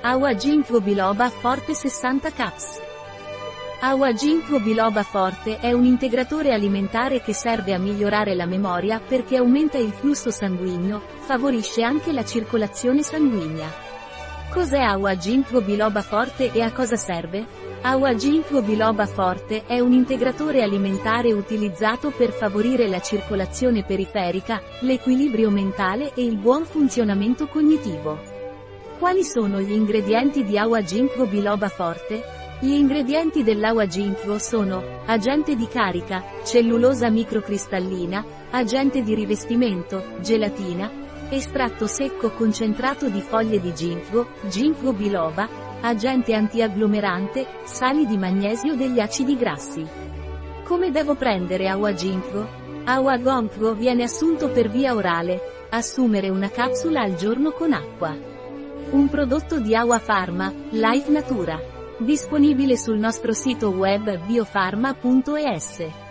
Awa Ginkgo biloba forte 60 caps. Awa Ginkgo biloba forte è un integratore alimentare che serve a migliorare la memoria perché aumenta il flusso sanguigno, favorisce anche la circolazione sanguigna. Cos'è Awa Ginkgo biloba forte e a cosa serve? Awa Ginkgo biloba forte è un integratore alimentare utilizzato per favorire la circolazione periferica, l'equilibrio mentale e il buon funzionamento cognitivo. Quali sono gli ingredienti di Awa Ginkgo biloba forte? Gli ingredienti dell'Awa Ginkgo sono agente di carica, cellulosa microcristallina, agente di rivestimento, gelatina, estratto secco concentrato di foglie di ginkgo, ginkgo biloba, agente antiagglomerante, sali di magnesio degli acidi grassi. Come devo prendere Awa Ginkgo? Awa Gonkgo viene assunto per via orale, assumere una capsula al giorno con acqua. Un prodotto di Awa Pharma, Life Natura. Disponibile sul nostro sito web biofarma.es.